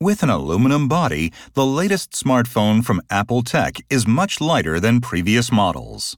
With an aluminum body, the latest smartphone from Apple Tech is much lighter than previous models.